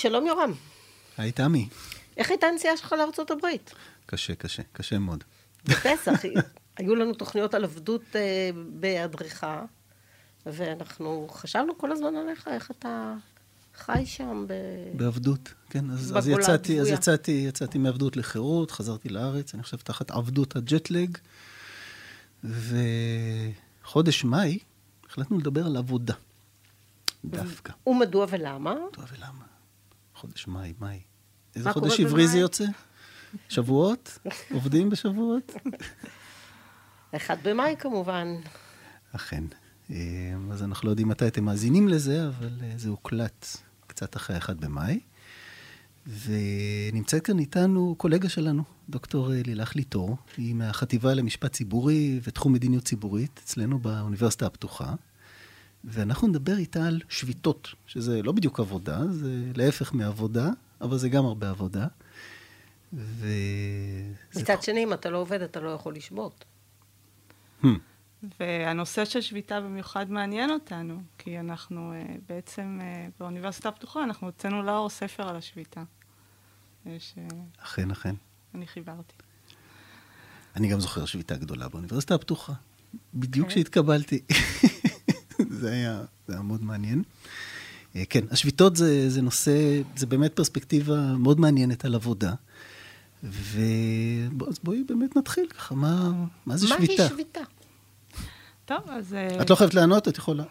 שלום יורם. היי תמי. איך הייתה הנסיעה שלך לארצות הברית? קשה, קשה, קשה מאוד. בפסח, היו לנו תוכניות על עבדות אה, בהיעדרך, ואנחנו חשבנו כל הזמן עליך, איך אתה חי שם ב... בעבדות, כן. אז, אז יצאתי, אז. יצאתי, יצאתי מעבדות לחירות, חזרתי לארץ, אני חושב תחת עבדות הג'טלג, וחודש מאי החלטנו לדבר על עבודה. דווקא. ומדוע ולמה? טוב, ולמה? חודש מאי, מאי. איזה חודש עברי זה? יוצא? שבועות? עובדים בשבועות? אחד במאי כמובן. אכן. אה, אז אנחנו לא יודעים מתי אתם מאזינים לזה, אבל אה, זה הוקלט קצת אחרי ה-1 במאי. ונמצאת כאן איתנו קולגה שלנו, דוקטור אה, לילך ליטור. היא מהחטיבה למשפט ציבורי ותחום מדיניות ציבורית אצלנו באוניברסיטה הפתוחה. ואנחנו נדבר איתה על שביתות, שזה לא בדיוק עבודה, זה להפך מעבודה, אבל זה גם הרבה עבודה. ו... זה מצד שני, אם אתה לא עובד, אתה לא יכול לשבות. Hmm. והנושא של שביתה במיוחד מעניין אותנו, כי אנחנו אה, בעצם אה, באוניברסיטה הפתוחה, אנחנו הוצאנו לאור ספר על השביתה, אה, שאני אכן, אכן. חיברתי. אני גם זוכר שביתה גדולה באוניברסיטה הפתוחה. בדיוק כן. כשהתקבלתי. זה היה, זה היה מאוד מעניין. אה, כן, השביתות זה, זה נושא, זה באמת פרספקטיבה מאוד מעניינת על עבודה. ובואי בואי באמת נתחיל ככה, מה, מה זה שביתה? מהי שביתה? טוב, אז... אה, את לא חייבת לענות, את יכולה.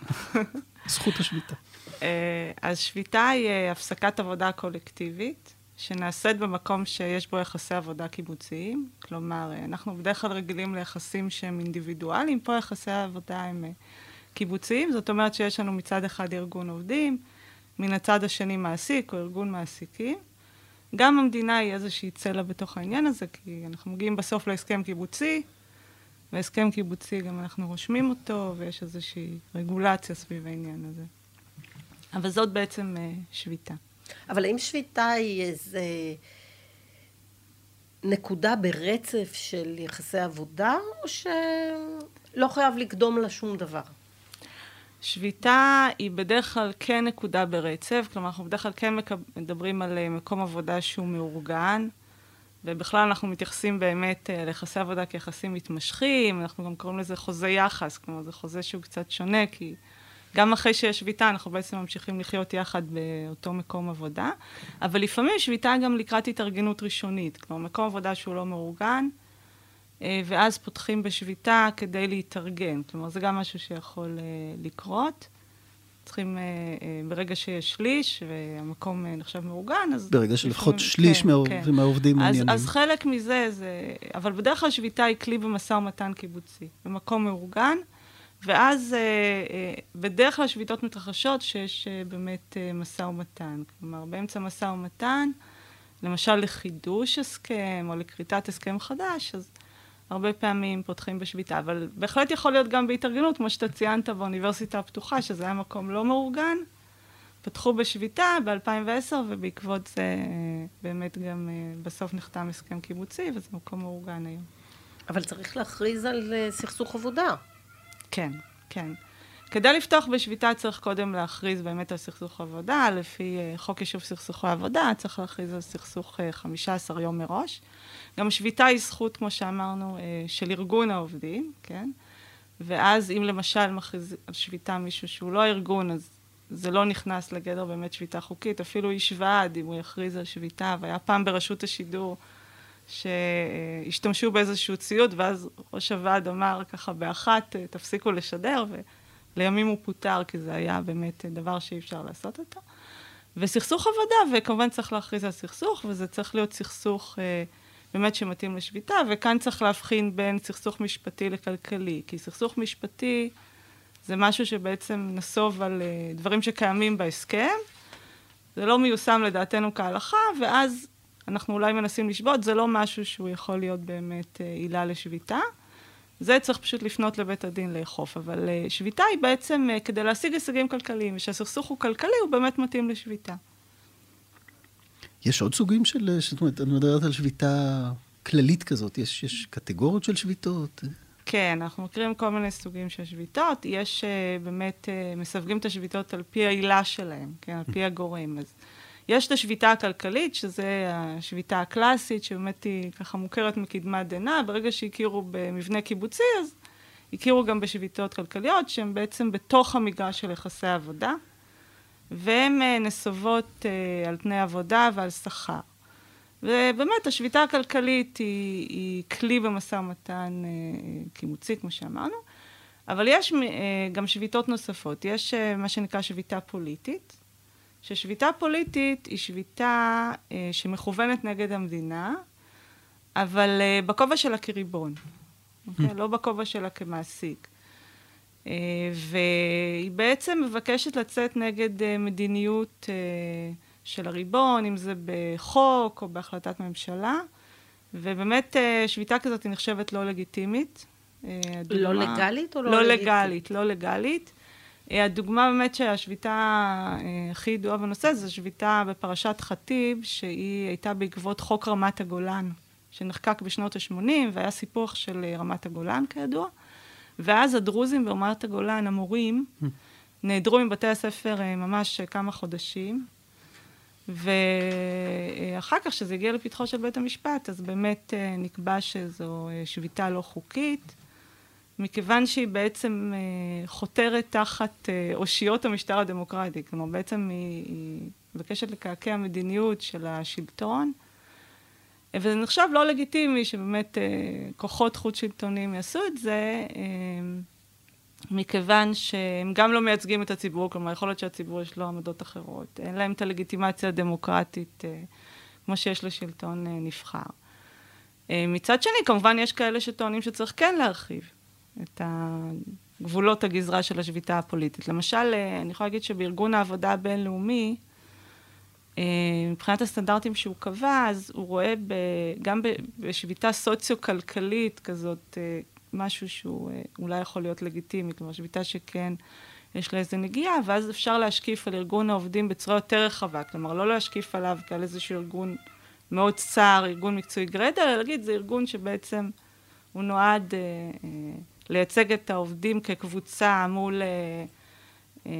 זכות השביתה. אה, אז שביתה היא הפסקת עבודה קולקטיבית, שנעשית במקום שיש בו יחסי עבודה קיבוציים. כלומר, אנחנו בדרך כלל רגילים ליחסים שהם אינדיבידואליים, פה יחסי העבודה הם קיבוציים, זאת אומרת שיש לנו מצד אחד ארגון עובדים, מן הצד השני מעסיק או ארגון מעסיקים. גם המדינה היא איזושהי צלע בתוך העניין הזה, כי אנחנו מגיעים בסוף להסכם קיבוצי, והסכם קיבוצי גם אנחנו רושמים אותו, ויש איזושהי רגולציה סביב העניין הזה. אבל זאת בעצם אה, שביתה. אבל האם שביתה היא איזה נקודה ברצף של יחסי עבודה, או שלא חייב לקדום לה שום דבר? שביתה היא בדרך כלל כן נקודה ברצף, כלומר אנחנו בדרך כלל כן. מדברים על אה, מקום עבודה שהוא מאורגן, ובכלל אנחנו מתייחסים באמת אה, ליחסי עבודה כיחסים מתמשכים, אנחנו גם קוראים לזה חוזה יחס, כלומר זה חוזה שהוא קצת שונה, כי גם אחרי שיש שביתה אנחנו בעצם ממשיכים לחיות יחד באותו מקום עבודה, אבל לפעמים שביתה גם לקראת התארגנות ראשונית, כלומר מקום עבודה שהוא לא מאורגן, ואז פותחים בשביתה כדי להתארגן. כלומר, זה גם משהו שיכול אה, לקרות. צריכים, אה, אה, ברגע שיש שליש והמקום אה, נחשב מאורגן, אז... ברגע שלפחות שליש כן, מה- כן. מהעובדים אז, מעוניינים. אז חלק מזה זה... אבל בדרך כלל שביתה היא כלי במשא ומתן קיבוצי, במקום מאורגן, ואז אה, אה, בדרך כלל שביתות מתרחשות שיש אה, באמת אה, משא ומתן. כלומר, באמצע משא ומתן, למשל לחידוש הסכם או לכריתת הסכם חדש, אז הרבה פעמים פותחים בשביתה, אבל בהחלט יכול להיות גם בהתארגנות, כמו שאתה ציינת באוניברסיטה הפתוחה, שזה היה מקום לא מאורגן. פתחו בשביתה ב-2010, ובעקבות זה אה, באמת גם אה, בסוף נחתם הסכם קיבוצי, וזה מקום מאורגן היום. אבל צריך להכריז על אה, סכסוך עבודה. כן, כן. כדי לפתוח בשביתה צריך קודם להכריז באמת על סכסוך עבודה, לפי אה, חוק יישוב סכסוכי עבודה, צריך להכריז על סכסוך אה, 15 יום מראש. גם שביתה היא זכות, כמו שאמרנו, אה, של ארגון העובדים, כן? ואז אם למשל מכריז על שביתה מישהו שהוא לא ארגון, אז זה לא נכנס לגדר באמת שביתה חוקית, אפילו איש ועד, אם הוא יכריז על שביתה, והיה פעם ברשות השידור שהשתמשו באיזשהו ציוד, ואז ראש הוועד אמר ככה באחת, "אה, תפסיקו לשדר, ולימים הוא פוטר, כי זה היה באמת אה, דבר שאי אפשר לעשות אותו. וסכסוך עבודה, וכמובן צריך להכריז על סכסוך, וזה צריך להיות סכסוך אה, באמת שמתאים לשביתה, וכאן צריך להבחין בין סכסוך משפטי לכלכלי, כי סכסוך משפטי זה משהו שבעצם נסוב על אה, דברים שקיימים בהסכם, זה לא מיושם לדעתנו כהלכה, ואז אנחנו אולי מנסים לשבות, זה לא משהו שהוא יכול להיות באמת אה, עילה לשביתה. זה צריך פשוט לפנות לבית הדין לאכוף, אבל אה, שביתה היא בעצם אה, כדי להשיג הישגים כלכליים, ושהסכסוך הוא כלכלי, הוא באמת מתאים לשביתה. יש עוד סוגים של, זאת אומרת, את מדברת על שביתה כללית כזאת, יש, יש קטגוריות של שביתות? כן, אנחנו מכירים כל מיני סוגים של שביתות. יש uh, באמת, uh, מסווגים את השביתות על פי העילה שלהם, כן, על פי הגורם. אז יש את השביתה הכלכלית, שזה השביתה הקלאסית, שבאמת היא ככה מוכרת מקדמת דנא, ברגע שהכירו במבנה קיבוצי, אז הכירו גם בשביתות כלכליות, שהן בעצם בתוך המגרש של יחסי עבודה, והן אה, נסובות אה, על תנאי עבודה ועל שכר. ובאמת, השביתה הכלכלית היא, היא כלי במשא ומתן אה, קיבוצי, כמו שאמרנו, אבל יש גם שביתות נוספות. יש מה שנקרא שביתה פוליטית, ששביתה פוליטית היא שביתה שמכוונת נגד המדינה, אבל בכובע שלה כריבון. אוקיי? לא בכובע שלה כמעסיק. אה, והיא בעצם מבקשת לצאת נגד אה, מדיניות אה, של הריבון, אם זה בחוק או בהחלטת ממשלה, ובאמת שביתה כזאת היא נחשבת לא לגיטימית. הדוגמה, לא לגלית או לא, לא לגיטימית? לא לגלית, לא לגלית. הדוגמה באמת שהשביתה הכי ידועה בנושא זה שביתה בפרשת חטיב, שהיא הייתה בעקבות חוק רמת הגולן. שנחקק בשנות ה-80, והיה סיפוח של אה, רמת הגולן, כידוע. ואז הדרוזים ברמת הגולן, המורים, נעדרו מבתי הספר אה, ממש כמה חודשים. ואחר כך, כשזה הגיע לפתחו של בית המשפט, אז באמת אה, נקבע שזו שביתה לא חוקית, מכיוון שהיא בעצם חותרת תחת אושיות המשטר הדמוקרטי. כלומר, בעצם היא, היא מבקשת לקעקע מדיניות של השלטון. וזה נחשב לא לגיטימי שבאמת אה, כוחות חוץ שלטוניים יעשו את זה, אה, מכיוון שהם גם לא מייצגים את הציבור, כלומר, יכול להיות שהציבור יש לו עמדות אחרות, אין להם את הלגיטימציה הדמוקרטית אה, כמו שיש לשלטון אה, נבחר. אה, מצד שני, כמובן יש כאלה שטוענים שצריך כן להרחיב את גבולות הגזרה של השביתה הפוליטית. למשל, אה, אני יכולה להגיד שבארגון העבודה הבינלאומי, אה, מבחינת הסטנדרטים שהוא קבע, אז הוא רואה ב, גם בשביתה סוציו-כלכלית כזאת, אה, משהו שהוא אולי יכול להיות לגיטימי, כלומר שביתה שכן יש לה איזה נגיעה, ואז אפשר להשקיף על ארגון העובדים בצורה יותר רחבה, כלומר לא להשקיף עליו כעל איזשהו ארגון מאוד צר, ארגון מקצועי גרידא, אלא להגיד זה ארגון שבעצם הוא נועד אה, אה, לייצג את העובדים כקבוצה מול... אה, אה,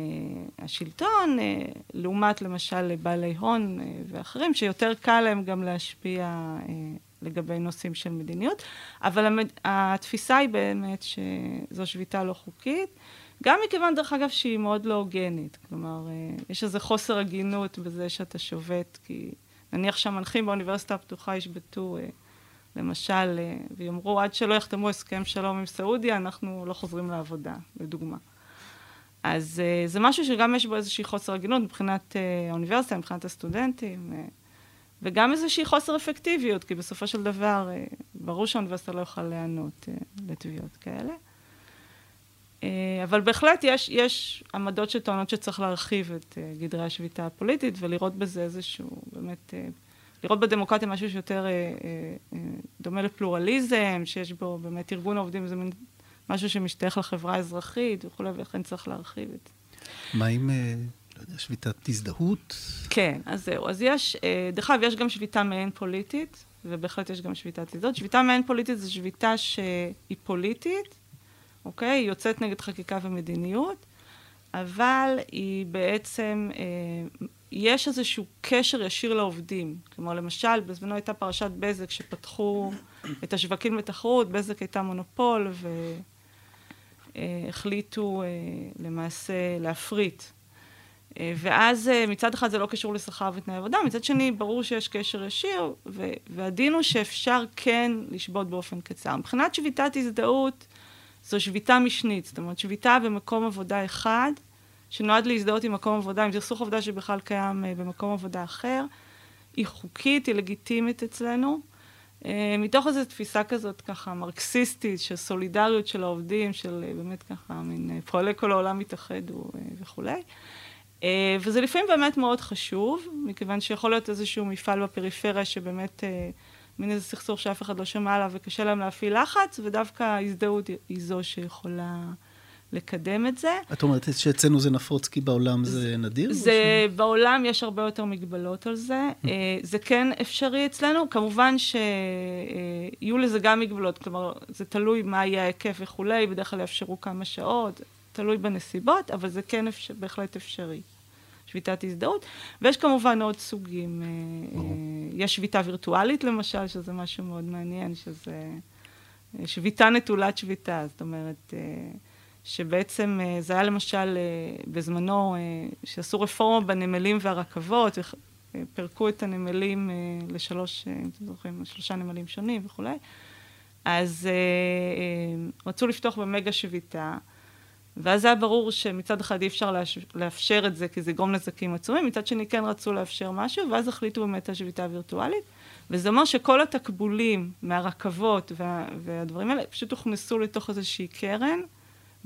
השלטון, אה, לעומת למשל בעלי הון אה, ואחרים, שיותר קל להם גם להשפיע לגבי נושאים של מדיניות. אבל התפיסה היא באמת שזו שביתה לא חוקית, גם מכיוון, דרך אגב, שהיא מאוד לא הוגנת. כלומר, יש איזה חוסר הגינות בזה שאתה שובת, כי נניח שהמנחים באוניברסיטה הפתוחה ישבתו, למשל, ויאמרו, עד שלא יחתמו הסכם שלום עם סעודיה, אנחנו לא חוזרים לעבודה, לדוגמה. אז uh, זה משהו שגם יש בו איזושהי חוסר הגינות מבחינת uh, האוניברסיטה, מבחינת הסטודנטים, וגם איזושהי חוסר אפקטיביות, כי בסופו של דבר, ברור שהאוניברסיטה לא יכולה להיענות לתביעות כאלה. אבל בהחלט יש, יש עמדות שטוענות שצריך להרחיב את גדרי השביתה הפוליטית ולראות בזה איזשהו, באמת, לראות בדמוקרטיה משהו שיותר uh, uh, uh, דומה לפלורליזם, שיש בו באמת ארגון העובדים, זה מין משהו שמשתייך לחברה האזרחית וכולי, ולכן צריך להרחיב את זה. מה עם, אה, לא יודע, שביתת הזדהות? כן, אז זהו. אז יש, אה, דרך אגב, יש גם שביתה מעין פוליטית, ובהחלט יש גם שביתת הזדהות. שביתה מעין פוליטית זו שביתה שהיא פוליטית, אוקיי? היא יוצאת נגד חקיקה ומדיניות, אבל היא בעצם, אה, יש איזשהו קשר ישיר לעובדים. כלומר, למשל, בזמנו הייתה פרשת בזק שפתחו את השווקים לתחרות, בזק הייתה מונופול, ו... החליטו אה, למעשה להפריט. אה, ואז אה, מצד אחד זה לא קשור לשכר ותנאי עבודה, מצד שני ברור שיש קשר ישיר, והדין הוא שאפשר כן לשבות באופן קצר. מבחינת שביתת הזדהות, זו שביתה משנית, זאת אומרת שביתה במקום עבודה אחד, שנועד להזדהות עם מקום עבודה, עם סכסוך עבודה שבכלל קיים במקום עבודה אחר, היא חוקית, היא לגיטימית אצלנו. אה, מתוך איזו תפיסה כזאת ככה מרקסיסטית של סולידריות של העובדים, של אה, באמת ככה מין אה, פועלי כל העולם התאחדו וכולי. וזה לפעמים באמת מאוד חשוב, מכיוון שיכול להיות איזשהו מפעל בפריפריה שבאמת מין איזה סכסוך שאף אחד לא שמע עליו וקשה להם להפעיל לחץ, ודווקא ההזדהות היא זו שיכולה לקדם את זה. את אומרת שאצלנו זה נפוץ כי בעולם זה נדיר? זה, ש... בעולם יש הרבה יותר מגבלות על זה. אה, זה כן אפשרי אצלנו. כמובן שיהיו לזה גם מגבלות, כלומר, זה תלוי מה יהיה ההיקף וכולי, בדרך כלל יאפשרו כמה שעות, תלוי בנסיבות, אבל זה כן אפשר, בהחלט אפשרי. שביתת הזדהות, ויש כמובן עוד סוגים. אה, יש שביתה וירטואלית למשל, שזה משהו מאוד מעניין, שזה שביתה נטולת שביתה, זאת אומרת, שבעצם זה היה למשל בזמנו, שעשו רפורמה בנמלים והרכבות, פירקו את הנמלים לשלוש, אם אתם זוכרים, שלושה נמלים שונים וכולי. אז רצו לפתוח במגה שביתה. ואז היה ברור שמצד אחד אי אפשר לאפשר את זה, כי זה יגרום נזקים עצומים, מצד שני כן רצו לאפשר משהו, ואז החליטו באמת על שביתה וירטואלית. וזה אומר שכל התקבולים מהרכבות וה, והדברים האלה פשוט הוכנסו לתוך איזושהי קרן,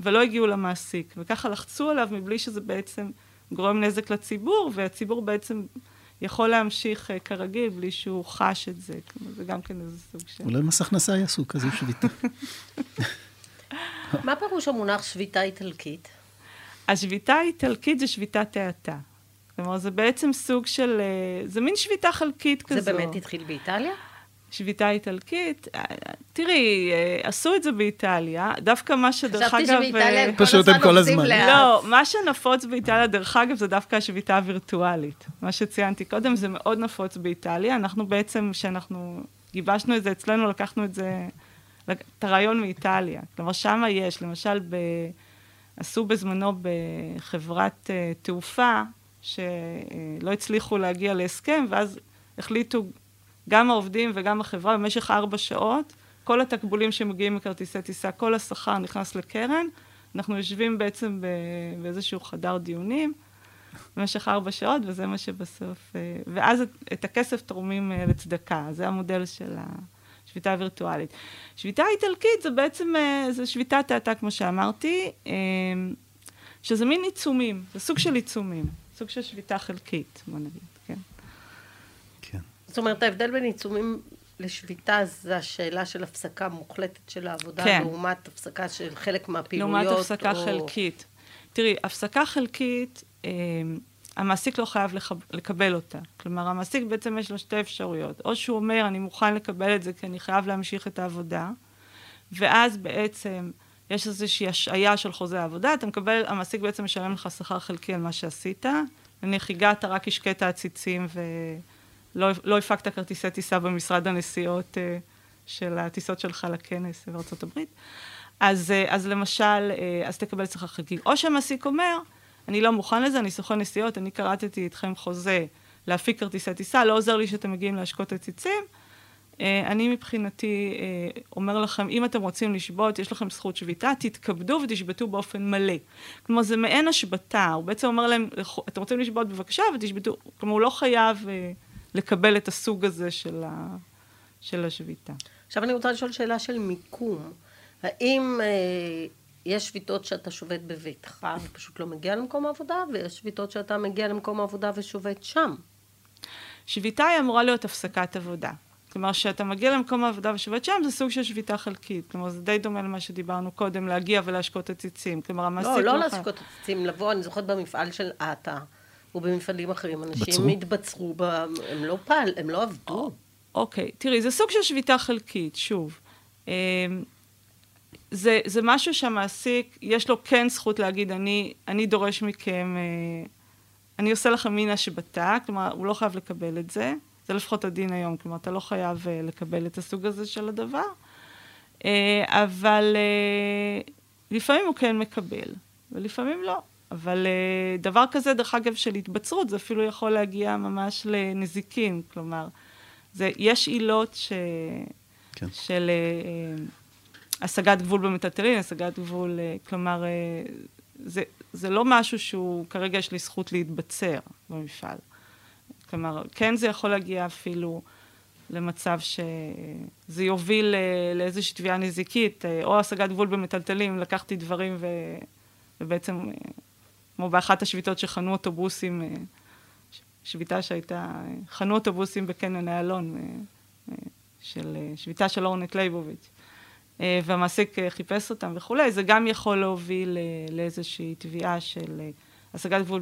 ולא הגיעו למעסיק. וככה לחצו עליו מבלי שזה בעצם גורם נזק לציבור, והציבור בעצם יכול להמשיך uh, כרגיל בלי שהוא חש את זה. כלומר, זה גם כן איזה סוג של... אולי מס הכנסה יעשו כזה שביתה. מה פירוש המונח שביתה איטלקית? השביתה האיטלקית זה שביתת האטה. כלומר, זה בעצם סוג של... אה, זה מין שביתה חלקית כזו. זה באמת התחיל באיטליה? שביתה איטלקית. אה, תראי, אה, עשו את זה באיטליה, דווקא מה שדרך אגב... חשבתי שבאיטליה הם כל הזמן עובדים לאט. לא, מה שנפוץ באיטליה, דרך אגב, זה דווקא השביתה הווירטואלית. מה שציינתי קודם, זה מאוד נפוץ באיטליה. אנחנו בעצם, כשאנחנו גיבשנו את זה אצלנו, לקחנו את זה את הרעיון מאיטליה. כלומר, שם יש, למשל, ב... עשו בזמנו בחברת uh, תעופה, שלא הצליחו להגיע להסכם, ואז החליטו גם העובדים וגם החברה במשך ארבע שעות, כל התקבולים שמגיעים מכרטיסי טיסה, כל השכר נכנס לקרן, אנחנו יושבים בעצם באיזשהו חדר דיונים במשך ארבע שעות, וזה מה שבסוף... אה, ואז את, את הכסף תורמים אה, לצדקה, זה המודל של ה... שביתה וירטואלית. שביתה איטלקית זה בעצם, אה, זה שביתת האטה, כמו שאמרתי, שזה מין עיצומים, זה סוג של עיצומים, סוג של שביתה חלקית, בוא נגיד. זאת אומרת, ההבדל בין עיצומים לשביתה זה השאלה של הפסקה מוחלטת של העבודה, כן. לעומת הפסקה של חלק מהפעילויות. לעומת הפסקה או... חלקית. תראי, הפסקה חלקית, אה, המעסיק לא חייב לחב... לקבל אותה. כלומר, המעסיק בעצם יש לו שתי אפשרויות. או שהוא אומר, אני מוכן לקבל את זה כי אני חייב להמשיך את העבודה, ואז בעצם יש איזושהי השעיה של חוזה העבודה, אתה מקבל, המעסיק בעצם משלם לך שכר חלקי על מה שעשית. נניח הגעת, רק השקית עציצים ולא לא הפקת כרטיסי טיסה במשרד הנסיעות אה, של הטיסות שלך לכנס בארצות הברית. אז, אה, אז למשל, אה, אז תקבל שכר חלקי. או שהמעסיק אומר, אני לא מוכן לזה, אני סוכן נסיעות, אני קראתי איתכם חוזה להפיק כרטיסי טיסה, לא עוזר לי שאתם מגיעים להשקות עציצים. אני מבחינתי אומר לכם, אם אתם רוצים לשבות, יש לכם זכות שביתה, תתכבדו ותשבתו באופן מלא. כלומר, זה מעין השבתה, הוא בעצם אומר להם, אתם רוצים לשבות בבקשה ותשבתו, כלומר, הוא לא חייב לקבל את הסוג הזה של, ה, של השביתה. עכשיו אני רוצה לשאול שאלה של מיקום. האם יש שביתות שאתה שובת בביתך ופשוט לא מגיע למקום העבודה, ויש שביתות שאתה מגיע למקום העבודה ושובת שם. שביתה היא אמורה להיות הפסקת עבודה. כלומר, כשאתה מגיע למקום העבודה ושובת שם, זה סוג של שביתה חלקית. כלומר, זה די דומה למה שדיברנו קודם, להגיע ולהשקות עציצים. כלומר, המעסיק... לא, לא להשקות עציצים, לבוא, אני זוכרת במפעל של עטה, ובמפעלים אחרים, אנשים בצרו? התבצרו, ב... הם לא פעל, הם לא עבדו. אוקיי, תראי, זה סוג של שביתה חלקית, שוב. אמ, זה, זה משהו שהמעסיק, יש לו כן זכות להגיד, אני, אני דורש מכם, אה, אני עושה לכם מין השבתה, כלומר, הוא לא חייב לקבל את זה. זה לפחות הדין היום, כלומר, אתה לא חייב אה, לקבל את הסוג הזה של הדבר. אה, אבל לפעמים הוא כן מקבל, ולפעמים לא. אבל דבר כזה, דרך אגב, של התבצרות, זה אפילו יכול להגיע ממש לנזיקין. כלומר, זה, יש עילות ש... כן. של... השגת גבול במטלטלין, השגת גבול, אה, כלומר, אה, זה, זה לא משהו שהוא, כרגע יש לי זכות להתבצר במפעל. כלומר, כן זה יכול להגיע אפילו למצב שזה יוביל אה, לאיזושהי תביעה נזיקית, או השגת גבול במטלטלים, לקחתי דברים ו... ובעצם, כמו באחת השביתות שחנו אוטובוסים, שביתה שהייתה, חנו אוטובוסים בקניון איילון, של שביתה של אורנט לייבוביץ'. אה, והמעסיק אה, חיפש אותם וכולי, זה גם יכול להוביל אה, לאיזושהי תביעה של השגת גבול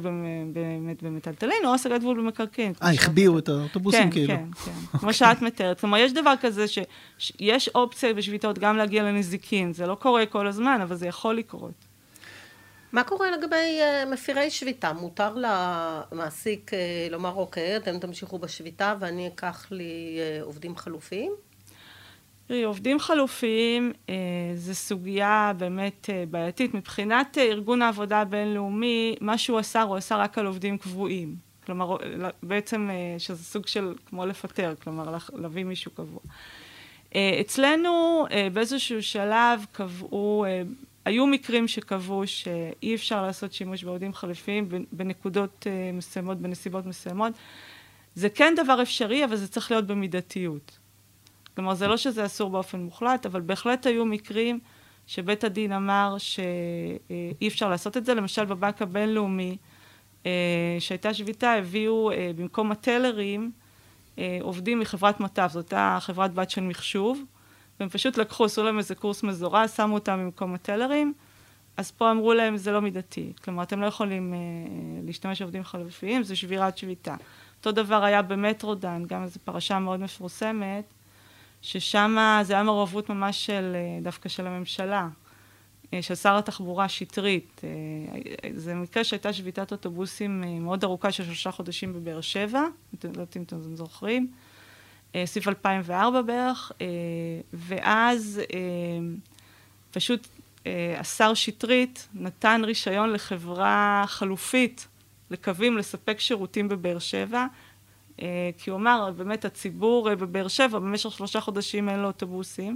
באמת במטלטלין, או השגת גבול במקרקעין. אה, החביאו את האוטובוסים כן, כאילו. כן, כן, כן. כמו שאת מתארת. כלומר, יש דבר כזה שיש אופציה בשביתות גם להגיע לנזיקין. זה לא קורה כל הזמן, אבל זה יכול לקרות. מה קורה לגבי אה, מפירי שביתה? מותר למעסיק אה, לומר, אוקיי, אתם תמשיכו בשביתה ואני אקח לי אה, עובדים חלופיים? תראי, עובדים חלופיים אה, זה סוגיה באמת אה, בעייתית. מבחינת אה, ארגון העבודה הבינלאומי, מה שהוא אסר, הוא אסר רק על עובדים קבועים. כלומר, בעצם שזה סוג של כמו לפטר, כלומר להביא מישהו קבוע. אצלנו באיזשהו שלב קבעו, היו מקרים שקבעו שאי אפשר לעשות שימוש בעובדים חלופיים בנקודות מסוימות, בנסיבות מסוימות. זה כן דבר אפשרי, אבל זה צריך להיות במידתיות. כלומר, זה לא שזה אסור באופן מוחלט, אבל בהחלט היו מקרים שבית הדין אמר שאי אפשר לעשות את זה. למשל, בבנק הבינלאומי, אה, שהייתה שביתה, הביאו אה, במקום הטלרים אה, עובדים מחברת מט"ב, זאת הייתה חברת בת של מחשוב, והם פשוט לקחו, עשו להם איזה קורס מזורז, שמו אותם במקום הטלרים, אז פה אמרו להם, זה לא מידתי. כלומר, אתם לא יכולים להשתמש בעובדים חלופיים, זה שבירת שביתה. אותו דבר היה במטרודן, גם איזו פרשה מאוד מפורסמת, ששם זה היה מעורבות ממש של, אה, דווקא של הממשלה, אה, של שר התחבורה שטרית. אה, זה מקרה שהייתה שביתת אוטובוסים מאוד ארוכה של שלושה חודשים בבאר שבע, לא יודעת אם אתם זוכרים, סביב 2004 בערך, ואז פשוט השר שטרית נתן רישיון לחברה חלופית לקווים לספק שירותים בבאר שבע, אה, כי הוא אמר, באמת הציבור אה, בבאר שבע במשך שלושה חודשים אין לו אוטובוסים,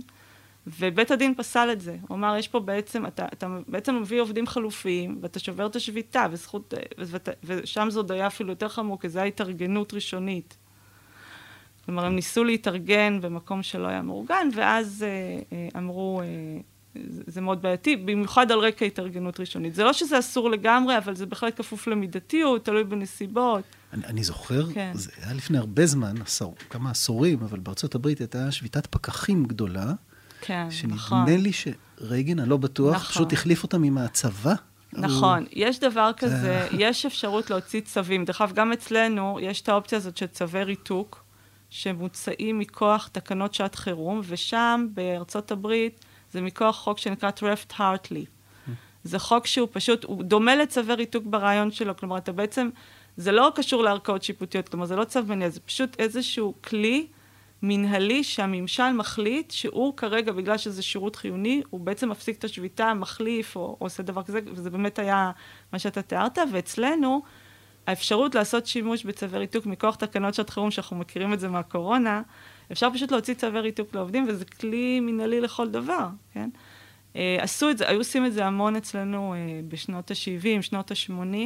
ובית הדין פסל את זה. הוא אמר, יש פה בעצם, אתה, אתה בעצם מביא עובדים חלופיים, ואתה שובר את השביתה, וזכות, אה, ות, ושם זה עוד היה אפילו יותר חמור, כי זו הייתה התארגנות ראשונית. כלומר, הם ניסו להתארגן במקום שלא היה מאורגן, ואז אה, אמרו, אה, זה מאוד בעייתי, במיוחד על רקע התארגנות ראשונית. זה לא שזה אסור לגמרי, אבל זה בהחלט כפוף למידתיות, תלוי בנסיבות. אני, אני זוכר, כן. זה היה לפני הרבה זמן, עשור, כמה עשורים, אבל בארצות הברית הייתה שביתת פקחים גדולה. כן, שנדמה נכון. שנדמה לי שרייגן, אני לא בטוח, נכון. פשוט החליף אותם עם הצבא. נכון, הוא... יש דבר כזה, יש אפשרות להוציא צווים. דרך אגב, גם אצלנו יש את האופציה הזאת של צווי ריתוק, שמוצאים מכוח תקנות שעת חירום, ושם, בארצות הברית, זה מכוח חוק שנקרא טרפט הרטלי. זה חוק שהוא פשוט, הוא דומה לצווי ריתוק ברעיון שלו, כלומר, אתה בעצם, זה לא קשור לערכאות שיפוטיות, כלומר, זה לא צו מניע, זה פשוט איזשהו כלי מנהלי שהממשל מחליט שהוא כרגע, בגלל שזה שירות חיוני, הוא בעצם מפסיק את השביתה, מחליף, או, או עושה דבר כזה, וזה באמת היה מה שאתה תיארת, ואצלנו, האפשרות לעשות שימוש בצווי ריתוק מכוח תקנות שעת חירום, שאנחנו מכירים את זה מהקורונה, אפשר פשוט להוציא צווי ריתוק לעובדים, וזה כלי מנהלי לכל דבר, כן? אה, עשו את זה, היו עושים את זה המון אצלנו אה, בשנות ה-70, שנות ה-80,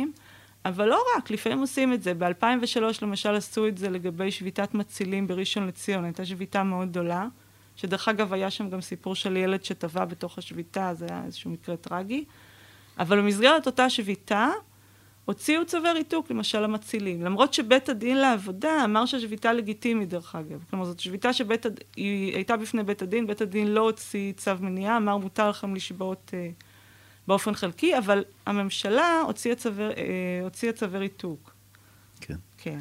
אבל לא רק, לפעמים עושים את זה. ב-2003 למשל עשו את זה לגבי שביתת מצילים בראשון לציון, הייתה שביתה מאוד גדולה, שדרך אגב היה שם גם סיפור של ילד שטבע בתוך השביתה, זה היה איזשהו מקרה טרגי. אבל במסגרת אותה שביתה, הוציאו צווי ריתוק, למשל המצילים. למרות שבית הדין לעבודה אמר שהשביתה לגיטימית, דרך אגב. כלומר, זאת שביתה שהיא הייתה בפני בית הדין, בית הדין לא הוציא צו מניעה, אמר מותר לכם לשבות אה, באופן חלקי, אבל הממשלה הוציאה צווי, אה, הוציאה צווי ריתוק. כן. כן.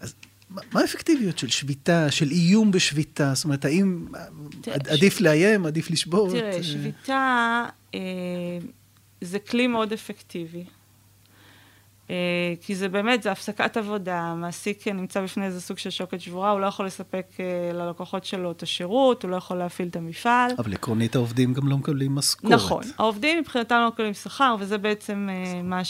אז מה האפקטיביות של שביתה, של איום בשביתה? זאת אומרת, האם תראה, עדיף ש... לאיים, עדיף לשבות? תראה, שביתה אה, זה כלי מאוד אפקטיבי. אה, כי זה באמת, זה הפסקת עבודה, המעסיק נמצא בפני איזה סוג של שוקת שבורה, הוא לא יכול לספק אה, ללקוחות שלו את השירות, הוא לא יכול להפעיל את המפעל. אבל עקרונית העובדים גם לא מקבלים משכורת. נכון, העובדים מבחינתם לא מקבלים שכר, וזה בעצם אה, מה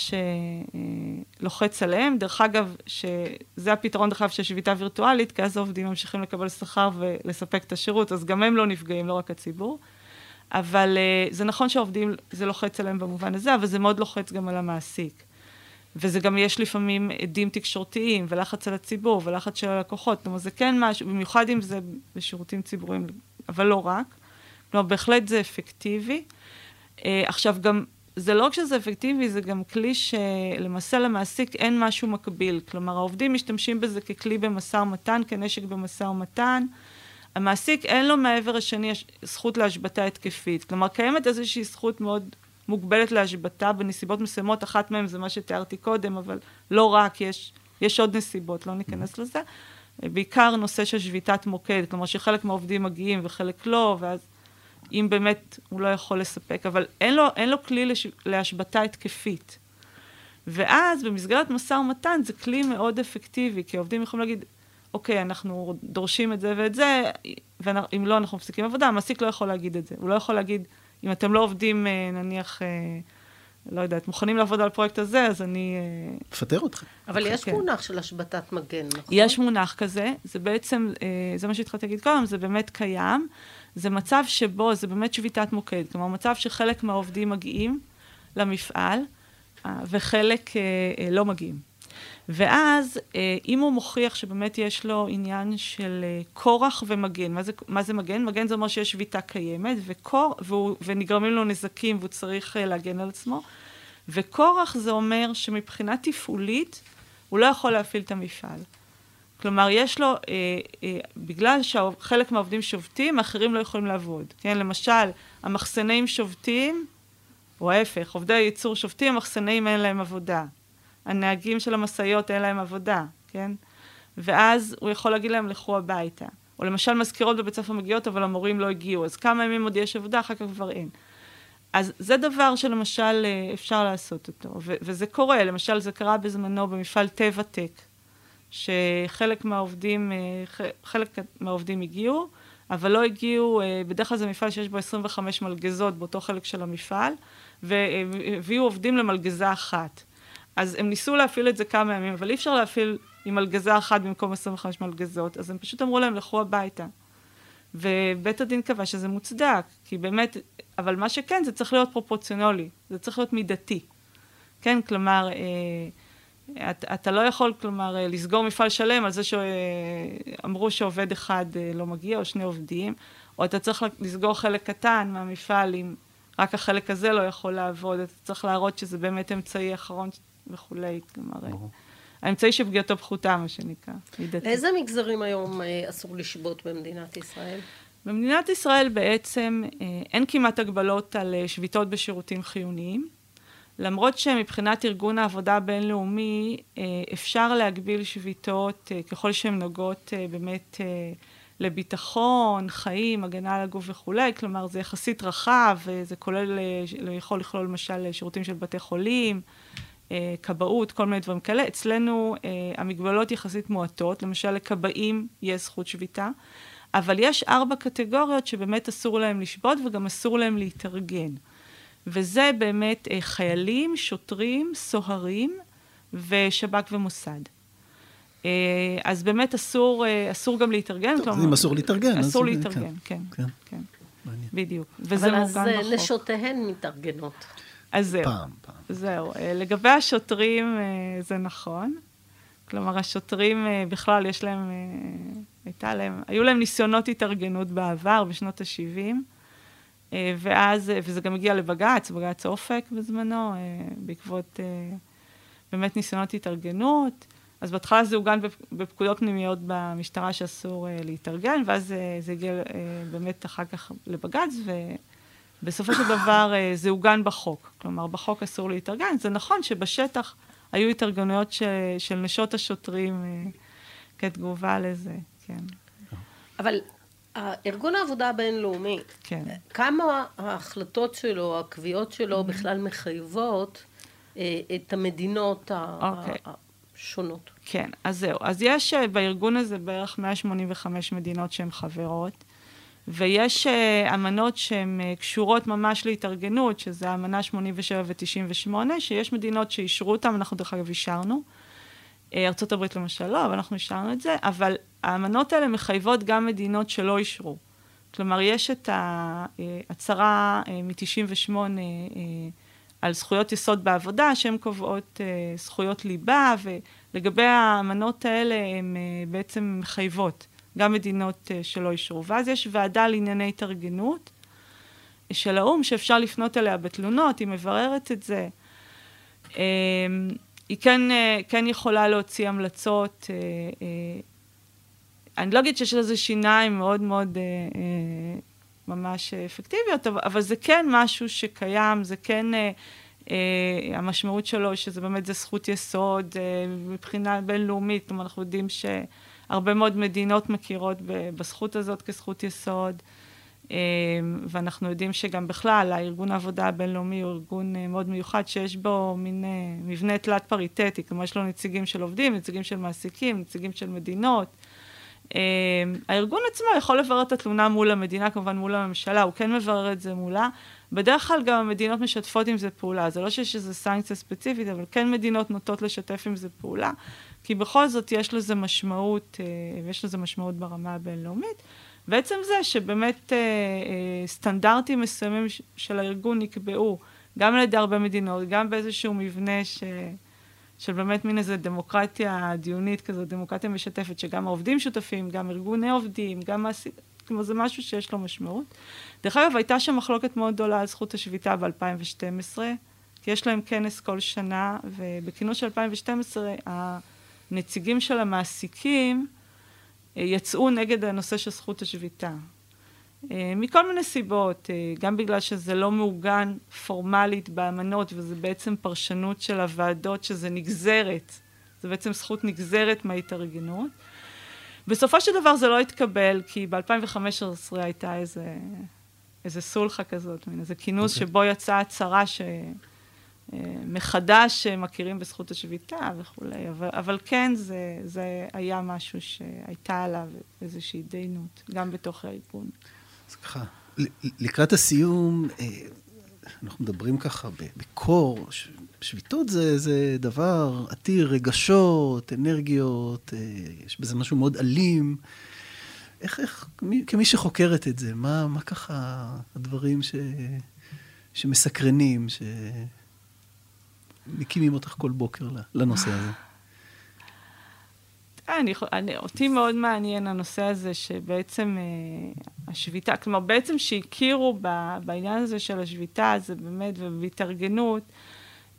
שלוחץ עליהם. דרך אגב, שזה הפתרון דרך אגב של שביתה וירטואלית, כי אז העובדים ממשיכים לקבל שכר ולספק את השירות, אז גם הם לא נפגעים, לא רק הציבור. אבל זה נכון שהעובדים, זה לוחץ עליהם במובן הזה, אבל זה מאוד לוחץ גם על המעסיק. וזה גם יש לפעמים עדים תקשורתיים, ולחץ על הציבור, ולחץ של הלקוחות. כלומר, זה כן משהו, במיוחד אם זה בשירותים ציבוריים, אבל לא רק. כלומר, בהחלט זה אפקטיבי. Uh, עכשיו, גם, זה לא רק שזה אפקטיבי, זה גם כלי שלמעשה למעסיק אין משהו מקביל. כלומר, העובדים משתמשים בזה ככלי במשא ומתן, כנשק במשא ומתן. המעסיק אין לו מעבר השני זכות להשבתה התקפית. כלומר, קיימת איזושהי זכות מאוד מוגבלת להשבתה בנסיבות מסוימות, אחת מהן זה מה שתיארתי קודם, אבל לא רק, יש, יש עוד נסיבות, לא ניכנס לזה. בעיקר נושא של שביתת מוקד, כלומר שחלק מהעובדים מגיעים וחלק לא, ואז אם באמת הוא לא יכול לספק, אבל אין לו, אין לו כלי לש, להשבתה התקפית. ואז במסגרת משא ומתן זה כלי מאוד אפקטיבי, כי העובדים יכולים להגיד, אוקיי, אנחנו דורשים את זה ואת זה, ואם לא, אנחנו מפסיקים עבודה, המעסיק לא יכול להגיד את זה. הוא לא יכול להגיד, אם אתם לא עובדים, אה, נניח, אה, לא יודעת, מוכנים לעבוד על הפרויקט הזה, אז אני... מפטר אתכם. אבל יש כן. מונח של השבתת מגן, נכון? יש מונח כזה, זה בעצם, זה מה שהתחלתי להגיד קודם, זה באמת קיים. זה מצב שבו, זה באמת שביתת מוקד. כלומר, מצב שחלק מהעובדים מגיעים למפעל, וחלק לא מגיעים. ואז, אם הוא מוכיח שבאמת יש לו עניין של כורח ומגן, מה זה, מה זה מגן? מגן זה אומר שיש שביתה קיימת, וקור, והוא, ונגרמים לו נזקים והוא צריך להגן על עצמו. וכורח זה אומר שמבחינה תפעולית, הוא לא יכול להפעיל את המפעל. כלומר, יש לו, אה, אה, בגלל שחלק מהעובדים שובתים, האחרים לא יכולים לעבוד. כן, למשל, המחסנאים שובתים, או ההפך, עובדי הייצור שובתים, המחסנאים אין להם עבודה. הנהגים של המשאיות אין להם עבודה, כן? ואז הוא יכול להגיד להם, לכו הביתה. או למשל, מזכירות בבית ספר מגיעות, אבל המורים לא הגיעו, אז כמה ימים עוד יש עבודה, אחר כך כבר אין. אז זה דבר שלמשל אה, אפשר לעשות אותו, ו- וזה קורה, למשל זה קרה בזמנו במפעל טבע טק, שחלק מהעובדים, אה, חלק מהעובדים הגיעו, אבל לא הגיעו, אה, בדרך כלל זה מפעל שיש בו 25 מלגזות באותו חלק של המפעל, והביאו עובדים למלגזה אחת. אז הם ניסו להפעיל את זה כמה ימים, אבל אי אפשר להפעיל עם מלגזה אחת במקום 25 מלגזות, אז הם פשוט אמרו להם, לכו הביתה. ובית הדין קבע שזה מוצדק, כי באמת, אבל מה שכן, זה צריך להיות פרופורציונלי, זה צריך להיות מידתי. כן, כלומר, אה, אתה, אתה לא יכול, כלומר, אה, לסגור מפעל שלם על זה שאמרו שעובד אחד אה, לא מגיע, או שני עובדים, או אתה צריך לסגור חלק קטן מהמפעל אם רק החלק הזה לא יכול לעבוד, אתה צריך להראות שזה באמת אמצעי אחרון וכולי, כלומר, אה, האמצעי שפגיעתו פחותה, מה שנקרא, מידתי. לאיזה מגזרים היום אסור לשבות במדינת ישראל? במדינת ישראל בעצם אין כמעט הגבלות על שביתות בשירותים חיוניים. למרות שמבחינת ארגון העבודה הבינלאומי אה, אפשר להגביל שביתות אה, ככל שהן נוגעות אה, באמת לביטחון, חיים, הגנה על הגוף וכולי, כלומר זה יחסית רחב, זה כולל, יכול לכלול למשל שירותים של בתי חולים, כבאות, כל מיני דברים כאלה. אצלנו המגבלות יחסית מועטות, למשל לכבאים יש זכות שביתה, אבל יש ארבע קטגוריות שבאמת אסור להם לשבות וגם אסור להם להתארגן. וזה באמת אה, חיילים, שוטרים, סוהרים ושב"כ ומוסד. אה, אז באמת אסור, אה, אסור גם להתארגן. טוב, כלומר, אם אסור להתארגן. אסור להתארגן, כן, כן, כן. בדיוק. וזה מעוגן בחוק. אבל אז נשותיהן מתארגנות. אז זהו. פעם, פעם. זהו. לגבי השוטרים, זה נכון. כלומר, השוטרים בכלל, יש להם, הייתה להם, היו להם ניסיונות התארגנות בעבר, בשנות ה-70. אה, ואז, אה, וזה גם הגיע לבג"ץ, בג"ץ אופק בזמנו, אה, בעקבות באמת ניסיונות התארגנות. אז בהתחלה זה עוגן בפקודות פנימיות במשטרה שאסור להתארגן, ואז זה הגיע באמת אחר כך לבג"ץ, ובסופו של דבר זה עוגן בחוק. כלומר, בחוק אסור להתארגן. זה נכון שבשטח היו התארגנויות של, של נשות השוטרים כתגובה לזה, כן. אבל ארגון העבודה הבינלאומי, כן. כמה ההחלטות שלו, הקביעות שלו mm-hmm. בכלל מחייבות אה, את המדינות okay. אוקיי. השונות? כן, אז זהו. אז יש אה, בארגון הזה בערך 185 מדינות שהן חברות, ויש אה, אמנות שהן קשורות ממש להתארגנות, שזה אמנה 87 ו-98, שיש מדינות שאישרו אותן, אנחנו דרך אגב אישרנו. ארה"ב למשל לא, אבל אנחנו אישרנו את זה, אבל האמנות האלה מחייבות גם מדינות שלא אישרו. כלומר, יש את ההצהרה אה, מ-98 אה, על זכויות יסוד בעבודה, שהן קובעות אה, זכויות ליבה, ולגבי האמנות האלה הן בעצם מחייבות גם מדינות שלא אישרו. ואז יש ועדה לענייני התארגנות של האו"ם, שאפשר לפנות אליה בתלונות, היא מבררת את זה. היא כן, כן יכולה להוציא המלצות אני לא אגיד שיש לזה שיניים מאוד מאוד אה, אה, ממש אפקטיביות, אבל זה כן משהו שקיים, זה כן, אה, אה, המשמעות שלו שזה באמת זה זכות יסוד אה, מבחינה בינלאומית, כלומר אנחנו יודעים שהרבה מאוד מדינות מכירות בזכות הזאת כזכות יסוד. ואנחנו יודעים שגם בכלל, הארגון העבודה הבינלאומי הוא ארגון מאוד מיוחד, שיש בו מין מבנה תלת פריטטי, כלומר יש לו נציגים של עובדים, נציגים של מעסיקים, נציגים של מדינות. הארגון עצמו יכול לברר את התלונה מול המדינה, כמובן מול הממשלה, הוא כן מברר את זה מולה. בדרך כלל גם המדינות משתפות עם זה פעולה, זה לא שיש איזו סנקציה ספציפית, אבל כן מדינות נוטות לשתף עם זה פעולה, כי בכל זאת יש לזה משמעות, ויש לזה משמעות ברמה הבינלאומית. ועצם זה שבאמת אה, אה, סטנדרטים מסוימים של הארגון נקבעו, גם על ידי הרבה מדינות, גם באיזשהו מבנה ש... של באמת מין איזו דמוקרטיה דיונית כזאת, דמוקרטיה משתפת, שגם העובדים שותפים, גם ארגוני עובדים, גם מעסיק, כלומר זה משהו שיש לו משמעות. דרך אגב, הייתה שם מחלוקת מאוד גדולה על זכות השביתה ב-2012, כי יש להם כנס כל שנה, ובכינוס של 2012 הנציגים של המעסיקים, יצאו נגד הנושא של זכות השביתה. מכל מיני סיבות, גם בגלל שזה לא מעוגן פורמלית באמנות, וזה בעצם פרשנות של הוועדות שזה נגזרת, זה בעצם זכות נגזרת מההתארגנות. בסופו של דבר זה לא התקבל, כי ב-2015 הייתה איזה, איזה סולחה כזאת, מין איזה כינוס okay. אוקיי. שבו יצאה הצהרה ש... מחדש מכירים בזכות השביתה וכולי, אבל, אבל כן, זה, זה היה משהו שהייתה עליו איזושהי התדיינות, גם בתוך הארגון. אז ככה, לקראת הסיום, אה, אנחנו מדברים ככה בקור, שביתות זה, זה דבר עתיר רגשות, אנרגיות, אה, יש בזה משהו מאוד אלים. איך, איך, כמי שחוקרת את זה, מה, מה ככה הדברים ש, שמסקרנים, ש... מקימים אותך כל בוקר לנושא הזה? אני, אני, אותי מאוד מעניין הנושא הזה שבעצם אה, השביתה, כלומר בעצם שהכירו ב, בעניין הזה של השביתה, זה באמת, ובהתארגנות,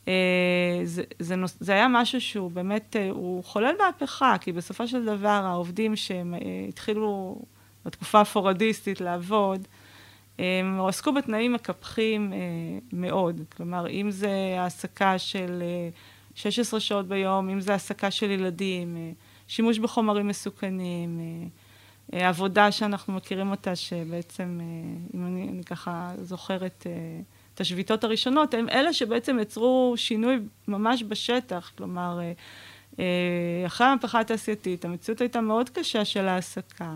אה, זה, זה, נוס, זה היה משהו שהוא באמת, אה, הוא חולל מהפכה, כי בסופו של דבר העובדים שהם אה, התחילו בתקופה הפורדיסטית לעבוד, הם עסקו בתנאים מקפחים אה, מאוד. כלומר, אם זה העסקה של אה, 16 שעות ביום, אם זה העסקה של ילדים, אה, שימוש בחומרים מסוכנים, אה, אה, עבודה שאנחנו מכירים אותה, שבעצם, אה, אם אני, אני ככה זוכרת אה, את השביתות הראשונות, הם אלה שבעצם יצרו שינוי ממש בשטח. כלומר, אה, אה, אחרי המהפכה התעשייתית, המציאות הייתה מאוד קשה של העסקה.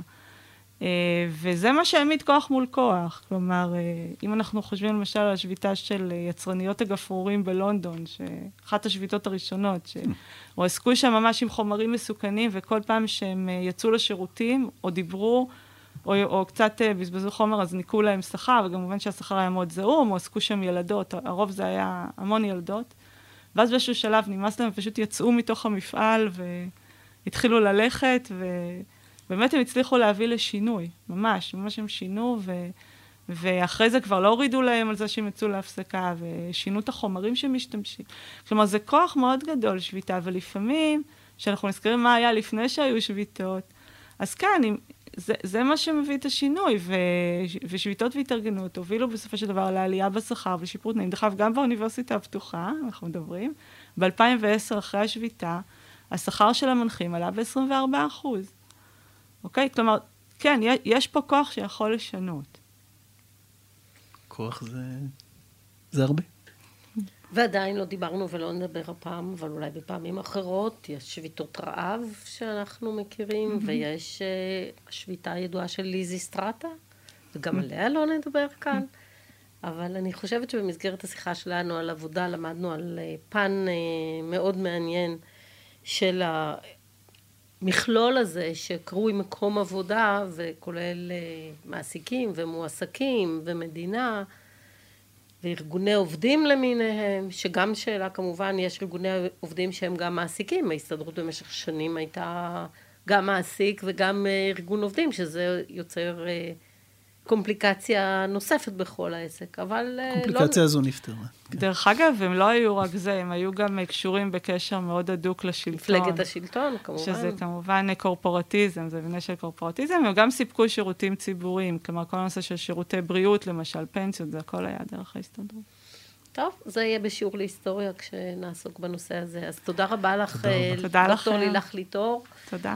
Uh, וזה מה שהעמיד כוח מול כוח. כלומר, uh, אם אנחנו חושבים למשל על השביתה של יצרניות הגפרורים בלונדון, שאחת השביתות הראשונות, שהועסקו שם ממש עם חומרים מסוכנים, וכל פעם שהם uh, יצאו לשירותים, או דיברו, או, או קצת בזבזו חומר, אז ניקו להם שכר, וכמובן שהשכר היה מאוד זעום, או עסקו שם ילדות, הרוב זה היה המון ילדות. ואז באיזשהו שלב נמאס להם, פשוט יצאו מתוך המפעל והתחילו ללכת, ו... באמת הם הצליחו להביא לשינוי, ממש, ממש הם שינו, ו, ואחרי זה כבר לא הורידו להם על זה שהם יצאו להפסקה, ושינו את החומרים שמשתמשים. כלומר, זה כוח מאוד גדול, שביתה, ולפעמים, כשאנחנו נזכרים מה היה לפני שהיו שביתות, אז כאן, אם, זה, זה מה שמביא את השינוי, ו, ושביתות והתארגנות הובילו בסופו של דבר לעלייה בשכר ושיפור תנאים. דרך אגב, גם באוניברסיטה הפתוחה, אנחנו מדברים, ב-2010, אחרי השביתה, השכר של המנחים עלה ב-24 אחוז. אוקיי? כלומר, כן, יש פה כוח שיכול לשנות. כוח זה, זה הרבה. ועדיין לא דיברנו ולא נדבר הפעם, אבל אולי בפעמים אחרות, יש שביתות רעב שאנחנו מכירים. ויש uh, השביתה הידועה של ליזי סטרטה, וגם. עליה לא נדבר כאן. אבל אני חושבת שבמסגרת השיחה שלנו על עבודה למדנו על uh, פן uh, מאוד מעניין של. המכלול הזה שקרוי מקום עבודה וכולל אה, מעסיקים ומועסקים ומדינה וארגוני עובדים למיניהם, שגם שאלה כמובן, יש ארגוני עובדים שהם גם מעסיקים, ההסתדרות במשך שנים הייתה גם מעסיק וגם אה, ארגון עובדים, שזה יוצר אה, קומפליקציה נוספת בכל העסק, אבל... אה, קומפליקציה לא... הזו נפתרה. כן. דרך אגב, הם לא היו רק זה, הם היו גם קשורים בקשר מאוד הדוק לשלטון. מפלגת השלטון, כמובן. שזה כמובן קורפורטיזם, זה מבנה של קורפורטיזם, הם גם סיפקו שירותים ציבוריים, כלומר, כל הנושא של שירותי בריאות, למשל, פנסיות, זה הכל היה דרך ההסתדרות. טוב, זה יהיה בשיעור להיסטוריה כשנעסוק בנושא הזה. אז תודה רבה לך, תודה דוקטור לילך ליטור. תודה.